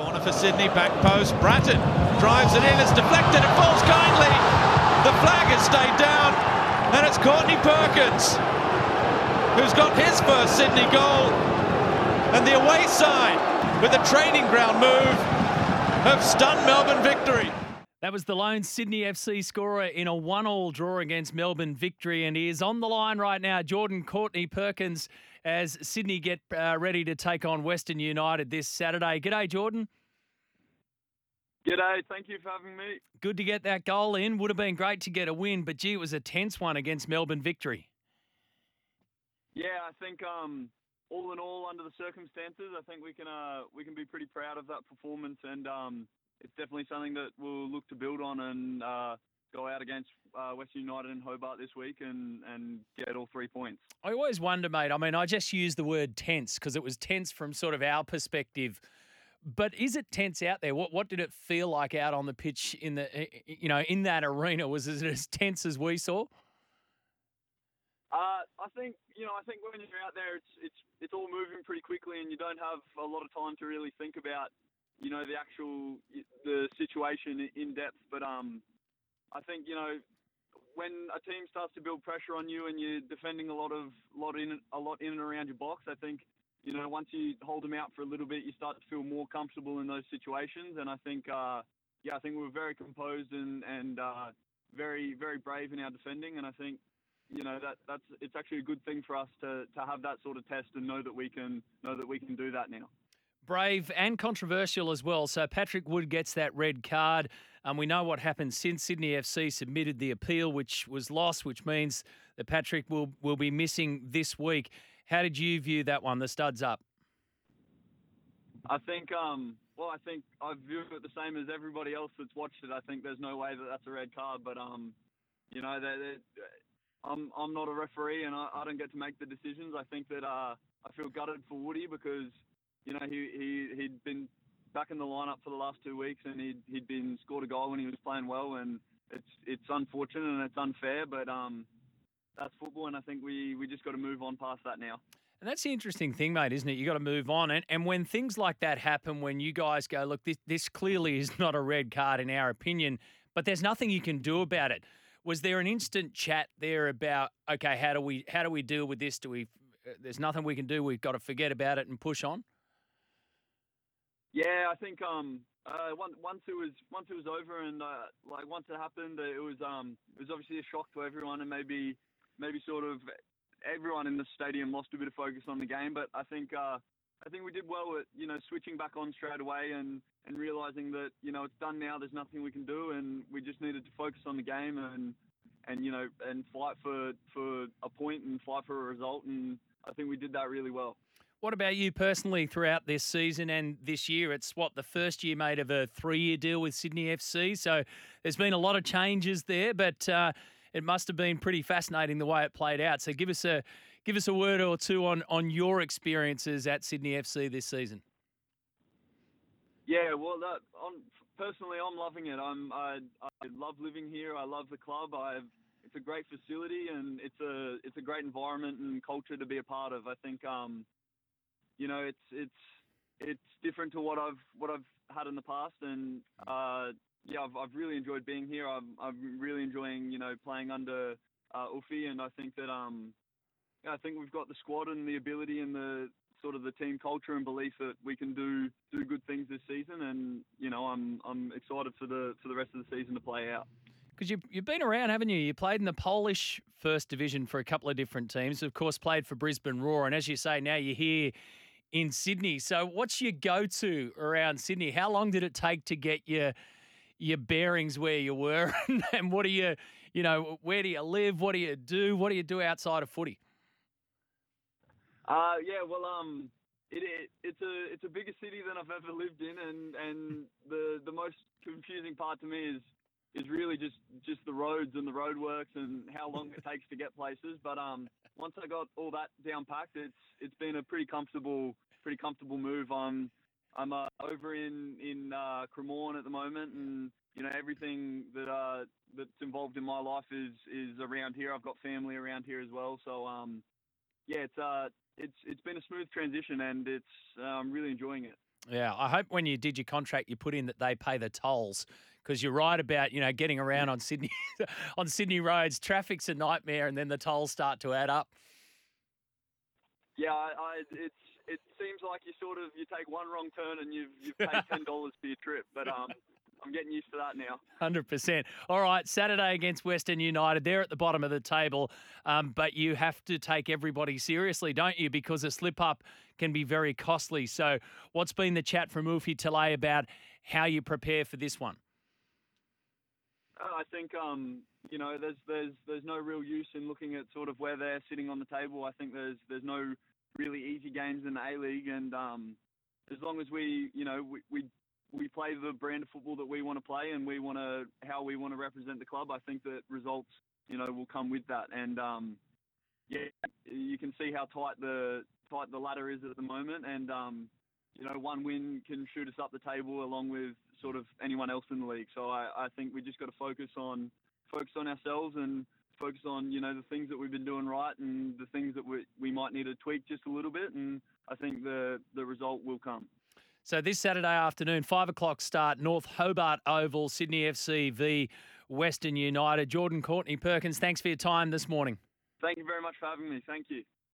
Corner for Sydney, back post. Brattan drives it in, it's deflected, it falls kindly. The flag has stayed down, and it's Courtney Perkins who's got his first Sydney goal. And the away side, with a training ground move, have stunned Melbourne victory. That was the lone Sydney FC scorer in a one-all draw against Melbourne victory, and he is on the line right now. Jordan Courtney Perkins, as Sydney get uh, ready to take on Western United this Saturday. G'day, Jordan. G'day, thank you for having me. Good to get that goal in. Would have been great to get a win, but gee, it was a tense one against Melbourne victory. Yeah, I think um, all in all, under the circumstances, I think we can uh, we can be pretty proud of that performance, and um, it's definitely something that we'll look to build on and uh, go out against uh, Western United and Hobart this week and and get all three points. I always wonder, mate. I mean, I just use the word tense because it was tense from sort of our perspective. But is it tense out there? What what did it feel like out on the pitch in the you know in that arena? Was it as tense as we saw? Uh, I think you know. I think when you're out there, it's it's it's all moving pretty quickly, and you don't have a lot of time to really think about you know the actual the situation in depth. But um, I think you know when a team starts to build pressure on you and you're defending a lot of lot in a lot in and around your box, I think you know once you hold them out for a little bit, you start to feel more comfortable in those situations. And I think uh, yeah, I think we were very composed and and uh, very very brave in our defending. And I think you know that that's it's actually a good thing for us to to have that sort of test and know that we can know that we can do that now. Brave and controversial as well. So Patrick Wood gets that red card. Um, we know what happened since Sydney FC submitted the appeal, which was lost, which means that Patrick will will be missing this week. How did you view that one? The studs up. I think, um, well, I think I view it the same as everybody else that's watched it. I think there's no way that that's a red card, but um, you know, they're, I'm I'm not a referee and I, I don't get to make the decisions. I think that uh, I feel gutted for Woody because you know he, he he'd been back in the lineup for the last two weeks and he'd he'd been scored a goal when he was playing well and it's it's unfortunate and it's unfair, but um, that's football and I think we we just got to move on past that now. And that's the interesting thing, mate, isn't it? You got to move on. And, and when things like that happen, when you guys go, look, this, this clearly is not a red card in our opinion, but there's nothing you can do about it was there an instant chat there about okay, how do we how do we deal with this? Do we? Uh, there's nothing we can do. We've got to forget about it and push on. Yeah, I think um, uh, once, it was once it was over and uh, like once it happened, it was um, it was obviously a shock to everyone and maybe maybe sort of everyone in the stadium lost a bit of focus on the game. But I think uh, I think we did well at you know switching back on straight away and and realizing that you know it's done now. There's nothing we can do, and we just needed to focus on the game and and you know and fight for for a point and fight for a result. And I think we did that really well. What about you personally throughout this season and this year? It's what the first year made of a three-year deal with Sydney FC, so there's been a lot of changes there, but uh, it must have been pretty fascinating the way it played out. So give us a give us a word or two on on your experiences at Sydney FC this season. Yeah, well, personally, I'm loving it. I'm, I, I love living here. I love the club. I've, it's a great facility and it's a, it's a great environment and culture to be a part of. I think, um, you know, it's, it's, it's different to what I've, what I've had in the past, and uh, yeah, I've, I've really enjoyed being here. I'm, I'm really enjoying, you know, playing under uh, and I think that, um, yeah, I think we've got the squad and the ability and the sort of the team culture and belief that we can do do good things this season. And you know, I'm I'm excited for the for the rest of the season to play out. Because you, you've been around, haven't you? You played in the Polish First Division for a couple of different teams. Of course, played for Brisbane Roar, and as you say, now you're here in Sydney. So, what's your go-to around Sydney? How long did it take to get your your bearings where you were, and what do you, you know, where do you live? What do you do? What do you do outside of footy? Uh, yeah, well, um, it, it, it's a it's a bigger city than I've ever lived in, and and the the most confusing part to me is is really just just the roads and the roadworks and how long it takes to get places. But um, once I got all that down packed, it's it's been a pretty comfortable pretty comfortable move. I'm I'm uh, over in in uh, Cremorne at the moment, and you know everything that uh, that's involved in my life is is around here. I've got family around here as well, so um, yeah, it's uh it's it's been a smooth transition and it's uh, I'm really enjoying it. Yeah, I hope when you did your contract, you put in that they pay the tolls because you're right about you know getting around on Sydney on Sydney roads. Traffic's a nightmare, and then the tolls start to add up. Yeah, I, I, it's it seems like you sort of you take one wrong turn and you've you've paid ten dollars for your trip, but um. I'm getting used to that now. Hundred percent. All right, Saturday against Western United. They're at the bottom of the table, um, but you have to take everybody seriously, don't you? Because a slip up can be very costly. So, what's been the chat from Ufuk Talay about how you prepare for this one? Uh, I think um, you know there's there's there's no real use in looking at sort of where they're sitting on the table. I think there's there's no really easy games in the A League, and um, as long as we you know we, we we play the brand of football that we want to play and we want to how we want to represent the club. I think that results, you know, will come with that. And um, yeah, you can see how tight the tight the ladder is at the moment. And um, you know, one win can shoot us up the table along with sort of anyone else in the league. So I, I think we just got to focus on focus on ourselves and focus on you know the things that we've been doing right and the things that we we might need to tweak just a little bit. And I think the the result will come. So this Saturday afternoon, five o'clock start, North Hobart Oval, Sydney FC v Western United. Jordan Courtney Perkins, thanks for your time this morning. Thank you very much for having me. Thank you.